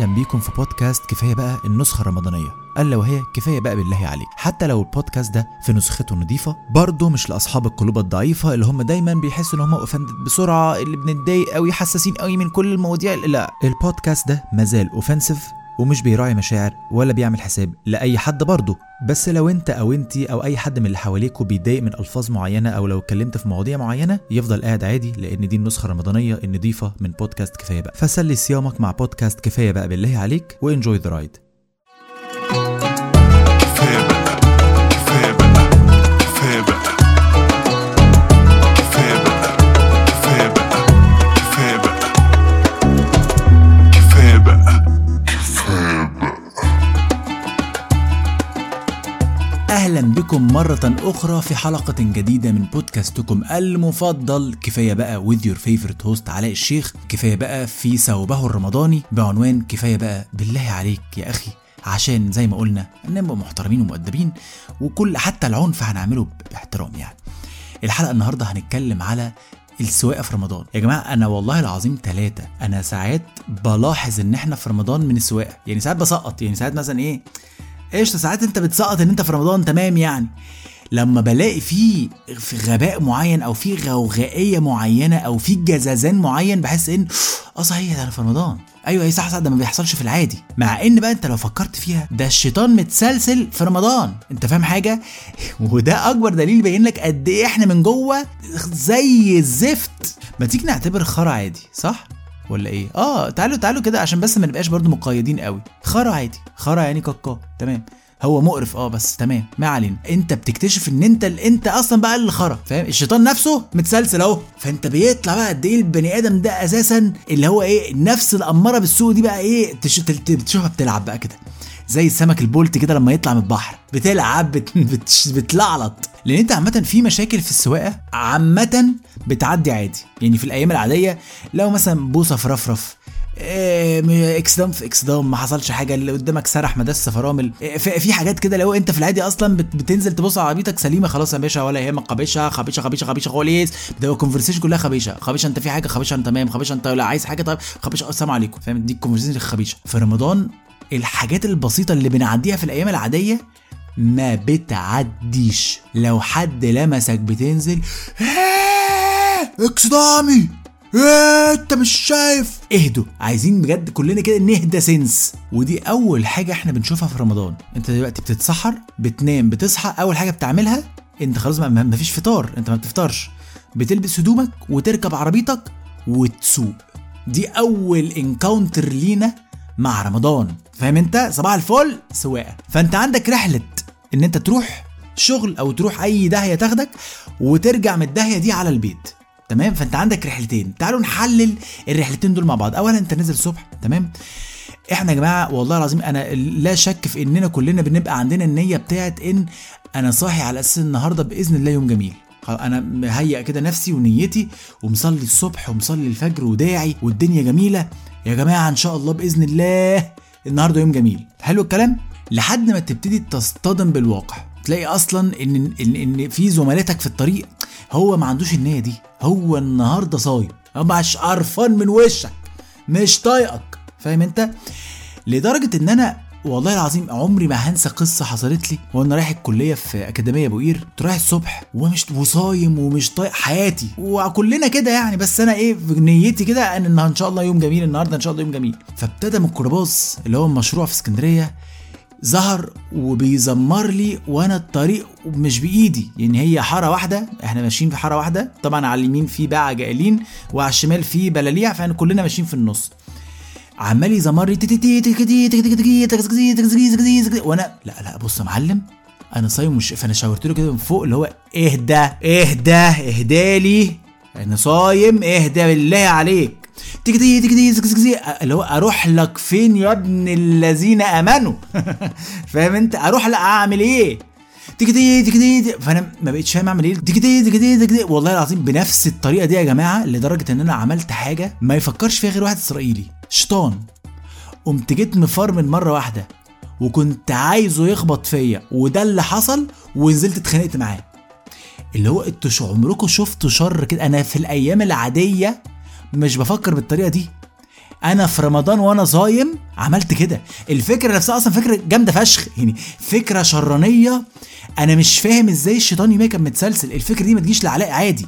أهلا بيكم في بودكاست كفاية بقى النسخة الرمضانية. ألا وهي كفاية بقى بالله عليك. حتى لو البودكاست ده في نسخته نظيفة برضه مش لأصحاب القلوب الضعيفة اللي هم دايما بيحسوا إن هم offended بسرعة اللي بنتضايق قوي حساسين قوي من كل المواضيع. لا البودكاست ده مازال offensive ومش بيراعي مشاعر ولا بيعمل حساب لأي حد برضه. بس لو انت أو انتي أو أي حد من اللي حواليكوا بيتضايق من ألفاظ معينة أو لو اتكلمت في مواضيع معينة يفضل قاعد عادي لأن دي النسخة الرمضانية النظيفه من بودكاست كفاية بقى. فسلي صيامك مع بودكاست كفاية بقى بالله عليك و enjoy the ride بكم مرة أخرى في حلقة جديدة من بودكاستكم المفضل. كفاية بقى with your favorite host علاء الشيخ. كفاية بقى في ثوبه الرمضاني بعنوان كفاية بقى بالله عليك يا أخي. عشان زي ما قلنا نبقى محترمين ومؤدبين وكل حتى العنف هنعمله باحترام يعني. الحلقة النهاردة هنتكلم على السواقة في رمضان. يا جماعة أنا والله العظيم ثلاثة أنا ساعات بلاحظ إن إحنا في رمضان من السواقة. يعني ساعات بسقط. يعني ساعات مثلا إيه قشطة ساعات أنت بتسقط إن أنت في رمضان تمام يعني. لما بلاقي في في غباء معين أو في غوغائيه معينة أو في جزازان معين بحس إن آه صحيح ده أنا في رمضان. أيوه اي صح صح ده ما بيحصلش في العادي. مع إن بقى أنت لو فكرت فيها ده الشيطان متسلسل في رمضان. أنت فاهم حاجة؟ وده أكبر دليل يبين لك قد إيه إحنا من جوه زي الزفت. ما تيجي نعتبر خرا عادي صح؟ ولا إيه؟ آه تعالوا تعالوا كده عشان بس ما نبقاش برضو مقيدين قوي. خرا عادي خرا يعني كاكا تمام. هو مقرف آه بس تمام. ما علينا. انت بتكتشف إن انت انت أصلا بقى اللي خرا فاهم؟ الشيطان نفسه متسلسل أهو. فأنت بيطلع بقى قد إيه البني آدم ده أساسا اللي هو إيه النفس الأمارة بالسوء دي بقى إيه تش- بتشوفها بتلعب بقى كده. زي السمك البولت كده لما يطلع من البحر. بتلعب بت... بت... بتلعلط. لأن أنت عامة في مشاكل في السواقة عامة بتعدي عادي. يعني في الأيام العادية لو مثلا بوصة في رفرف إيه، اكسدام في اكسدام ما حصلش حاجة اللي قدامك سرح مدس فرامل إيه، في, حاجات كده لو أنت في العادي أصلا بت بتنزل تبص على عربيتك سليمة خلاص يا باشا ولا يهمك. خبيشة خبيشة خبيشة خبيشة خالص. ده ال conversation كلها خبيشة. خبيشة أنت في حاجة خبيشة أنت تمام خبيشة أنت لا عايز حاجة طيب خبيشة السلام عليكم. فاهم؟ دي ال conversation الخبيشة. في رمضان الحاجات البسيطة اللي بنعديها في الأيام العادية ما بتعديش. لو حد لمسك بتنزل "إيه، اكسدامي إيه انت مش شايف. اهدوا عايزين بجد كلنا كده نهدى سنة. ودي أول حاجة إحنا بنشوفها في رمضان. أنت دلوقتي بتتسحر بتنام بتصحى أول حاجة بتعملها أنت خلاص ما فيش فطار أنت ما بتفطرش. بتلبس هدومك وتركب عربيتك وتسوق. دي أول encounter لينا مع رمضان. فاهم انت؟ صباح الفل سواقة. فانت عندك رحلة ان انت تروح شغل أو تروح اي داهية تاخدك وترجع من الداهية دي على البيت. تمام؟ فانت عندك رحلتين. تعالوا نحلل الرحلتين دول مع بعض. اولا أنت نازل الصبح تمام؟ إحنا يا جماعة والله العظيم أنا لا شك في إننا كلنا بنبقى عندنا النية بتاعت إن أنا صاحي على أساس النهارده بإذن الله يوم جميل. أنا مهيئ كده نفسي ونيتي ومصلي الصبح ومصلي الفجر وداعي والدنيا جميلة. يا جماعة إن شاء الله بإذن الله النهارده يوم جميل. حلو الكلام؟ لحد ما تبتدي تصطدم بالواقع. تلاقي أصلا إن إن, إن في زملاتك في الطريق هو ما عندوش النية دي. هو النهارده صايم. مش قرفان من وشك مش طايقك. فاهم أنت؟ لدرجة إن أنا والله العظيم عمري ما هنسى قصة حصلت لي وأنا رايح الكلية في أكاديمية أبو قير. كنت رايح الصبح ومش وصايم ومش طايق حياتي. وكلنا كده يعني بس أنا إيه في نيتي كده إن إن شاء الله يوم جميل النهارده إن شاء الله يوم جميل. فابتدى ميكروباص اللي هو المشروع في اسكندرية ظهر وبيزمر لي وأنا الطريق مش بإيدي. يعني هي حارة واحدة إحنا ماشيين في حارة واحدة. طبعا على اليمين في باعة جائلين وعلى الشمال في بلاليع فإحنا كلنا ماشيين في النص. عمال يزمر وأنا لا لا بص يا معلم أنا صايم مش فانا شاورت له كده من فوق اللي هو اهدى اهدى اهدى لي أنا صايم اهدى بالله عليك تيجي تيجي تيجي اللي هو أروح لك فين يا ابن الذين امنوا فاهم انت أروح لا اعمل إيه تيجي تيجي فانا ما بقتش فاهم اعمل إيه تيجي تيجي والله العظيم بنفس الطريقة دي يا جماعة لدرجه ان أنا عملت حاجة ما يفكرش فيها غير واحد اسرائيلي شيطان. قمت جيت مفرمل مرة واحدة وكنت عايزه يخبط فيا وده اللي حصل ونزلت اتخانقت معاه. اللي هو أنتوا عمركم شفتوا شر كده؟ أنا في الأيام العادية مش بفكر بالطريقة دي. أنا في رمضان وأنا صايم عملت كده. الفكرة نفسها أصلا فكرة جامدة فشخ. يعني فكرة شرانية. أنا مش فاهم إزاي الشيطان يوميا كان متسلسل. الفكرة دي ما تجيش لعلاء عادي.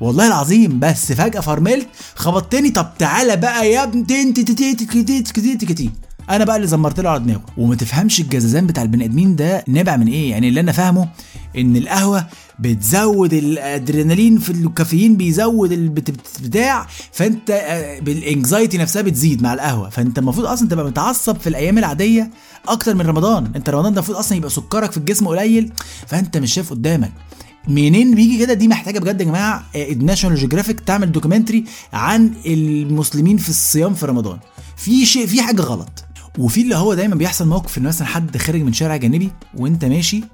والله العظيم بس فجاه فرملت خبطتني طب تعالى بقى يا ابني أنا بقى اللي زمرت له على دماغه وما تفهمش الجزازان بتاع البني ادمين ده نابع من إيه يعني اللي أنا فاهمه ان القهوه بتزود الادرينالين في الكافيين بيزود البت- بتاع فانت آه، بال anxiety نفسها بتزيد مع القهوه فانت المفروض أصلا تبقى متعصب في الأيام العاديه أكتر من رمضان انت رمضان ده المفروض أصلا يبقى سكرك في الجسم قليل فانت مش شايف قدامك منين بيجي كده؟ دي محتاجة بجد يا جماعة National Geographic تعمل documentary عن المسلمين في الصيام في رمضان. في شيء في حاجة غلط. وفي اللي هو دايما بيحصل موقف إن مثلا حد خارج من شارع جانبي وأنت ماشي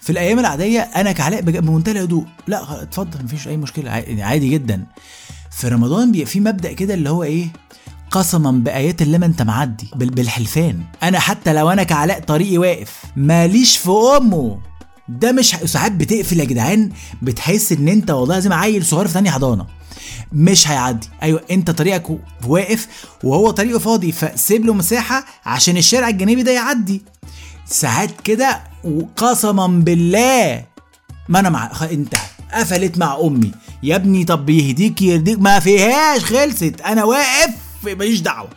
في الأيام العادية أنا كعلاء بمنتهى الهدوء. لا اتفضل مفيش أي مشكلة عا- عادي جدا. في رمضان بيبقى في مبدأ كده اللي هو إيه؟ قسما بآيات الله ما أنت معدي بال- بالحلفان. أنا حتى لو أنا كعلاء طريقي واقف ماليش في أمه. ده مش ساعات بتقفل يا جدعان بتحس إن أنت والله لازم عيل صغير في ثانية حضانة. مش هيعدي. أيوه أنت طريقك واقف وهو طريقه فاضي فسيب له مساحة عشان الشارع الجانبي ده يعدي. ساعات كده وقسما بالله ما أنا مع أنت قفلت مع أمي. يا ابني طب يهديك يرضيك ما فيهاش خلصت. أنا واقف ماليش دعوة.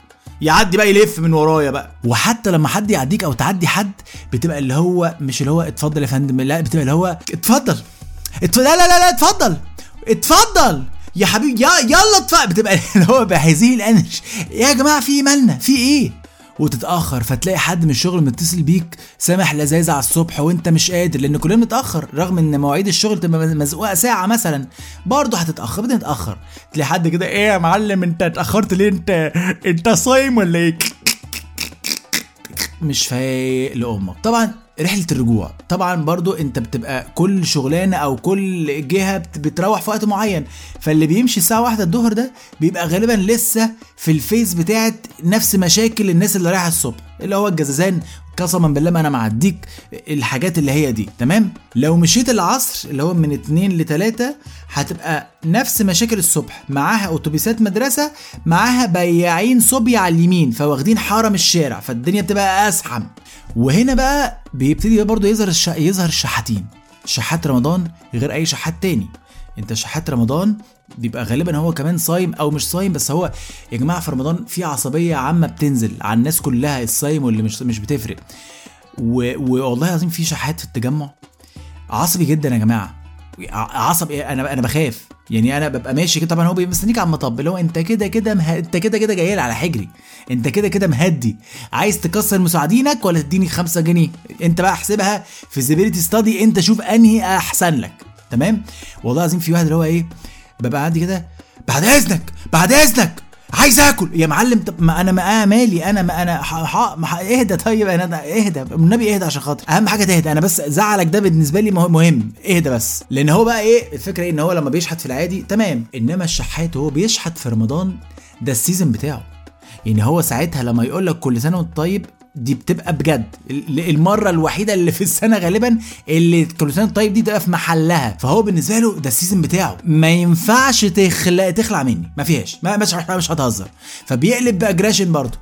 يعدي بقى يلف من ورايا بقى. وحتى لما حد يعديك أو تعدي حد بتبقى اللي هو مش اللي هو اتفضل يا فندم لا بتبقى اللي هو اتفضل. اتف... لا لا لا لا اتفضل. اتفضل. يا حبيبي يلا اتفضل بتبقى اللي هو بهذه الانرجي يا جماعة في إيه مالنا؟ في إيه؟ وتتأخر فتلاقي حد من الشغل متصل بيك سامح لذاذة على الصبح وانت مش قادر لأن كلنا بنتأخر رغم إن مواعيد الشغل تبقى مزقوقة ساعة مثلا برضه هتتأخر بدنا نتاخر تلاقي حد كده إيه يا معلم أنت اتأخرت ليه؟ أنت أنت صايم ولا إيه؟ مش فايق لأمك. طبعا رحلة الرجوع. طبعا برضو أنت بتبقى كل شغلانة أو كل جهة بت- بتروح في وقت معين. فاللي بيمشي الساعة واحدة الظهر ده بيبقى غالبا لسه في الفيز بتاعت نفس مشاكل الناس اللي رايحة الصبح. اللي هو الجزازان قسما بالله ما أنا معديك الحاجات اللي هي دي تمام؟ لو مشيت العصر اللي هو من اتنين لتلاتة هتبقى نفس مشاكل الصبح معاها أتوبيسات مدرسة معاها بياعين صبي على اليمين فواخدين حرم الشارع فالدنيا بتبقى أزحم. وهنا بقى بيبتدي برضه يظهر الش... يظهر الشحاتين شحات رمضان غير أي شحات تاني. انت شحات رمضان بيبقى غالبا هو كمان صايم أو مش صايم بس هو يا جماعة في رمضان في عصبية عامة بتنزل على الناس كلها الصايم واللي مش مش بتفرق. والله العظيم في شحات في التجمع. عصبي جدا يا جماعة. عصب؟ أنا أنا بخاف. يعني أنا ببقى ماشي كده طبعا هو بيبقى مستنيك على المطب. اللي هو أنت كده كده مه... أنت كده كده جاي على حجري. أنت كده كده مهدي. عايز تكسر مساعدينك ولا تديني خمسة جنيه؟ أنت بقى احسبها في زبيلتي ستادي أنت شوف أنهي أحسن لك. تمام؟ والله العظيم في واحد اللي هو إيه ببقى عندي كده بعد إذنك بعد إذنك عايز آكل. يا معلم طب ما أنا ما مالي أنا ما أنا ح... ح... ما ح... اهدى طيب أنا اهدى النبي اهدى عشان خاطر. أهم حاجة تهدى أنا بس زعلك ده بالنسبة لي مه- مهم اهدى بس. لأن هو بقى إيه الفكرة إيه إن هو لما بيشحت في العادي تمام إنما الشحات وهو بيشحت في رمضان ده السيزون بتاعه. يعني هو ساعتها لما يقول لك كل سنة وأنت طيب دي بتبقى بجد. ال- المرة الوحيدة اللي في السنة غالبا اللي كل سنه وأنت طيب دي تبقى في محلها. فهو بالنسبة له ده ال season بتاعه. ما ينفعش تخلع تخلع مني. ما فيهاش. ما مش مش هتهزر. فبيقلب ب aggression برضه.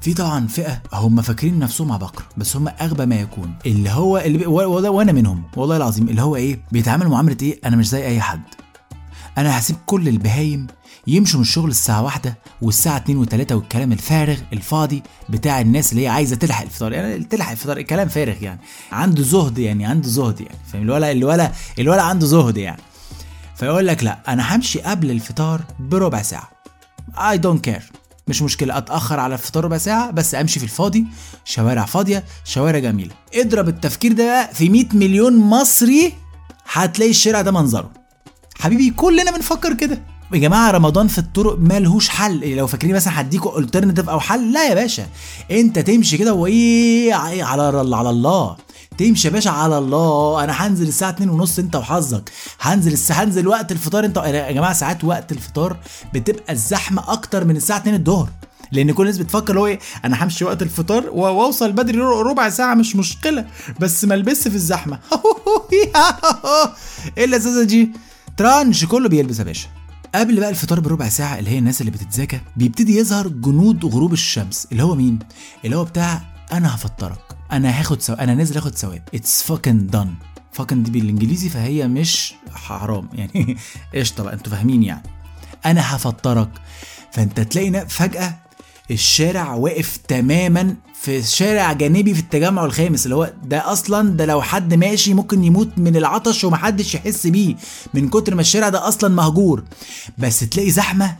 في طبعا فئة هم فاكرين نفسهم عباقرة بس هم أغبى ما يكون. اللي هو اللي وأنا منهم. والله العظيم اللي هو إيه؟ بيتعامل معاملة إيه؟ أنا مش زي أي حد. أنا هسيب كل البهايم يمشوا من الشغل الساعة واحدة والساعة اتنين وتلاتة والكلام الفارغ الفاضي بتاع الناس اللي هي عايزة تلحق الفطار. يعني تلحق الفطار كلام فارغ يعني. عنده زهد يعني عنده زهد يعني. فاهم؟ الولا الولا الولا عنده زهد يعني. فيقول لك لا أنا همشي قبل الفطار بربع ساعة. I don't care مش مشكلة أتأخر على الفطار ربع ساعة بس أمشي في الفاضي. شوارع فاضية شوارع جميلة. اضرب التفكير ده في 100 مليون مصري هتلاقي الشارع ده منظره. حبيبي كلنا بنفكر كده. يا جماعة رمضان في الطرق مالهوش حل. لو فاكرين مثلا هديكوا الترناتيف أو حل لا يا باشا. أنت تمشي كده وإيه على على الله. تمشي يا باشا على الله. أنا هنزل الساعة 2 ونص أنت وحظك. هنزل الساعة هنزل وقت الفطار أنت يا جماعة ساعات وقت الفطار بتبقى الزحمة أكتر من الساعة 2 الظهر. لأن كل الناس بتفكر هو إيه أنا همشي وقت الفطار وأوصل بدري ربع ساعة مش مشكلة. بس ما البسش في الزحمة. إيه اللذاذة دي؟ ترانش كله بيلبس يا باشا. قبل بقى الفطار بربع ساعة اللي هي الناس اللي بتتذاكى بيبتدي يظهر جنود غروب الشمس اللي هو مين؟ اللي هو بتاع أنا هفطرك أنا هاخد سو... أنا نازل آخد ثواب it's fucking done fucking دي بالإنجليزي فهي مش حرام. يعني قشطة بقى أنتوا فاهمين يعني. أنا هفطرك. فأنت تلاقي فجأة الشارع واقف تماما في شارع جانبي في التجمع الخامس اللي هو ده أصلا ده لو حد ماشي ممكن يموت من العطش ومحدش يحس بيه من كتر ما الشارع ده أصلا مهجور. بس تلاقي زحمة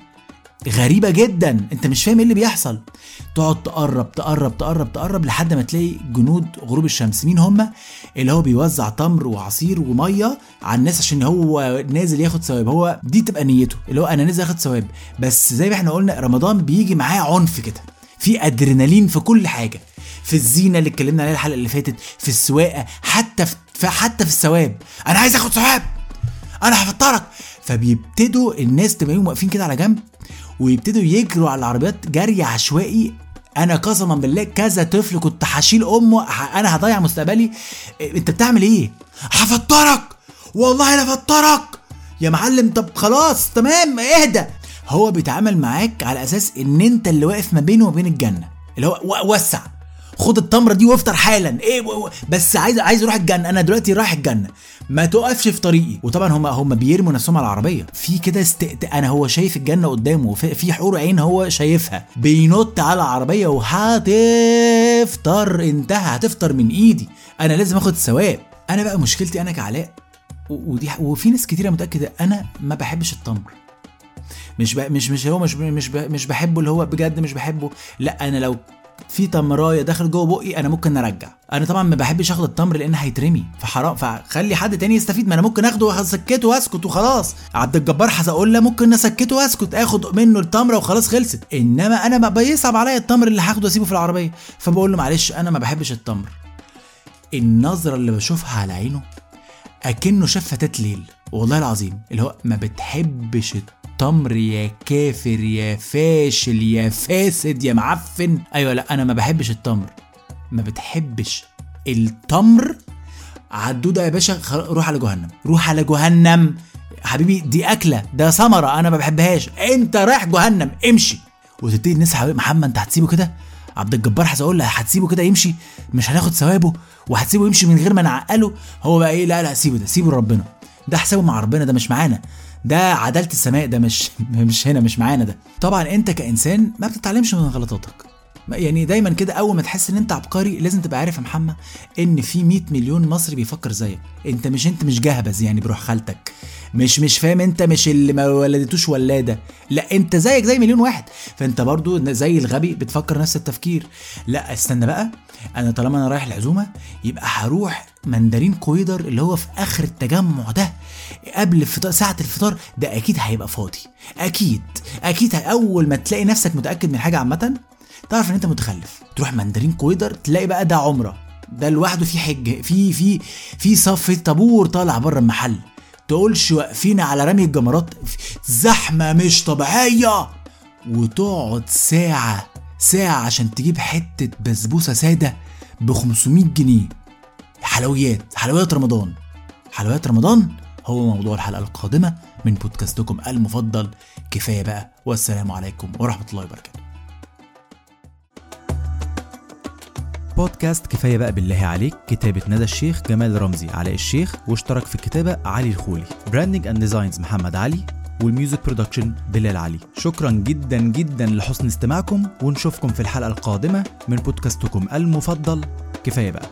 غريبة جدا. أنت مش فاهم إيه اللي بيحصل. تقعد تقرب تقرب تقرب تقرب لحد ما تلاقي جنود غروب الشمس. مين هم؟ اللي هو بيوزع تمر وعصير ومية على الناس عشان هو نازل ياخد ثواب. هو دي تبقى نيته اللي هو أنا نازل اخد ثواب. بس زي ما إحنا قلنا رمضان بيجي معاه عنف كده. في أدرينالين في كل حاجة. في الزينة اللي اتكلمنا عليها الحلقة اللي فاتت في السواقة حتى في حتى في الثواب. أنا عايز آخد ثواب. أنا هفطرك. فبيبتدوا الناس تلاقيهم واقفين كده على جنب. ويبتدوا يجروا على العربيات جري عشوائي. أنا قسما بالله كذا طفل كنت هشيل أمه أنا هضيع مستقبلي. إيه، أنت بتعمل إيه؟ هفطرك! والله لا افطرك يا معلم طب خلاص تمام اهدى. هو بيتعامل معاك على أساس إن أنت اللي واقف ما بينه وبين الجنة اللي هو وسع. خد التمرة دي وافطر حالا. إيه بس عايز عايز أروح الجنة. أنا دلوقتي رايح الجنة. ما تقفش في طريقي. وطبعا هم هم بيرموا نفسهم على العربية. في كده استقت... أنا هو شايف الجنة قدامه. في حور عين هو شايفها. بينط على العربية وهتفطر. انتهى. هتفطر من إيدي. أنا لازم آخد ثواب. أنا بقى مشكلتي أنا كعلاء. ودي وفي ناس كتيرة متأكدة أنا ما بحبش التمر. مش ب... مش مش هو مش مش. مش بحبه اللي هو بجد مش بحبه. لا أنا لو في تمراية داخل جوه بقي أنا ممكن ارجع أنا طبعا ما بحبش آخد التمر لأن هيترمي. فحرام فخلي حد تاني يستفيد. ما أنا ممكن آخده وأسكته وأسكت وخلاص. عبد الجبار حزقولة ممكن اسكته وأسكت آخد منه التمرة وخلاص خلصت. إنما أنا ما بيصعب عليا التمر اللي هاخده وأسيبه في العربية. فبقول له معلش أنا ما بحبش التمر. النظرة اللي بشوفها على عينه أكنه شاف فتاة ليل. والله العظيم اللي هو ما بتحبش التمر. يا كافر يا فاشل يا فاسد يا معفن. أيوه لا أنا ما بحبش التمر. ما بتحبش التمر؟ عدودة يا باشا روح على جهنم. روح على جهنم. حبيبي دي أكلة ده ثمرة أنا ما بحبهاش. أنت رايح جهنم امشي. وتبتدي الناس حبيبي محمد أنت هتسيبه كده؟ عبد الجبار هقول له هتسيبه كده يمشي؟ مش هناخد ثوابه وهتسيبه يمشي من غير ما نعقله؟ هو بقى إيه؟ لا لا سيبه ده سيبه لربنا. ده حسابه مع ربنا ده مش معانا. ده عدالة السماء ده مش مش هنا مش معانا ده. طبعا أنت كإنسان ما بتتعلمش من غلطاتك. يعني دايما كده أول ما تحس إن أنت عبقري لازم تبقى عارف يا محمد إن في 100 مليون مصري بيفكر زيك. أنت مش أنت مش جهبذ يعني بروح خالتك. مش مش فاهم أنت مش اللي ما ولدتوش ولادة. لا أنت زيك زي مليون واحد. فأنت برضو زي الغبي بتفكر نفس التفكير. لا استنى بقى. أنا طالما أنا رايح العزومة يبقى هروح مندرين كويدر اللي هو في آخر التجمع ده. قبل الفطار ساعة الفطار ده أكيد هيبقى فاضي. أكيد. أكيد أول ما تلاقي نفسك متأكد من حاجة عامة تعرف إن أنت متخلف. تروح مندرين كويدر تلاقي بقى ده عمرة. ده لوحده في حج في في في صف طابور طالع بره المحل. تقولش واقفين على رمي الجمرات زحمة مش طبيعية. وتقعد ساعة ساعة عشان تجيب حتة بسبوسة سادة ب 500 جنيه. حلويات حلويات رمضان. حلويات رمضان هو موضوع الحلقة القادمة من بودكاستكم المفضل. كفاية بقى. والسلام عليكم ورحمة الله وبركاته. بودكاست كفاية بقى بالله عليك كتابة ندى الشيخ جمال رمزي علاء الشيخ واشترك في الكتابة علي الخولي. branding and designs محمد علي وال music production بلال علي. شكرا جدا جدا لحسن استماعكم ونشوفكم في الحلقة القادمة من بودكاستكم المفضل كفاية بقى.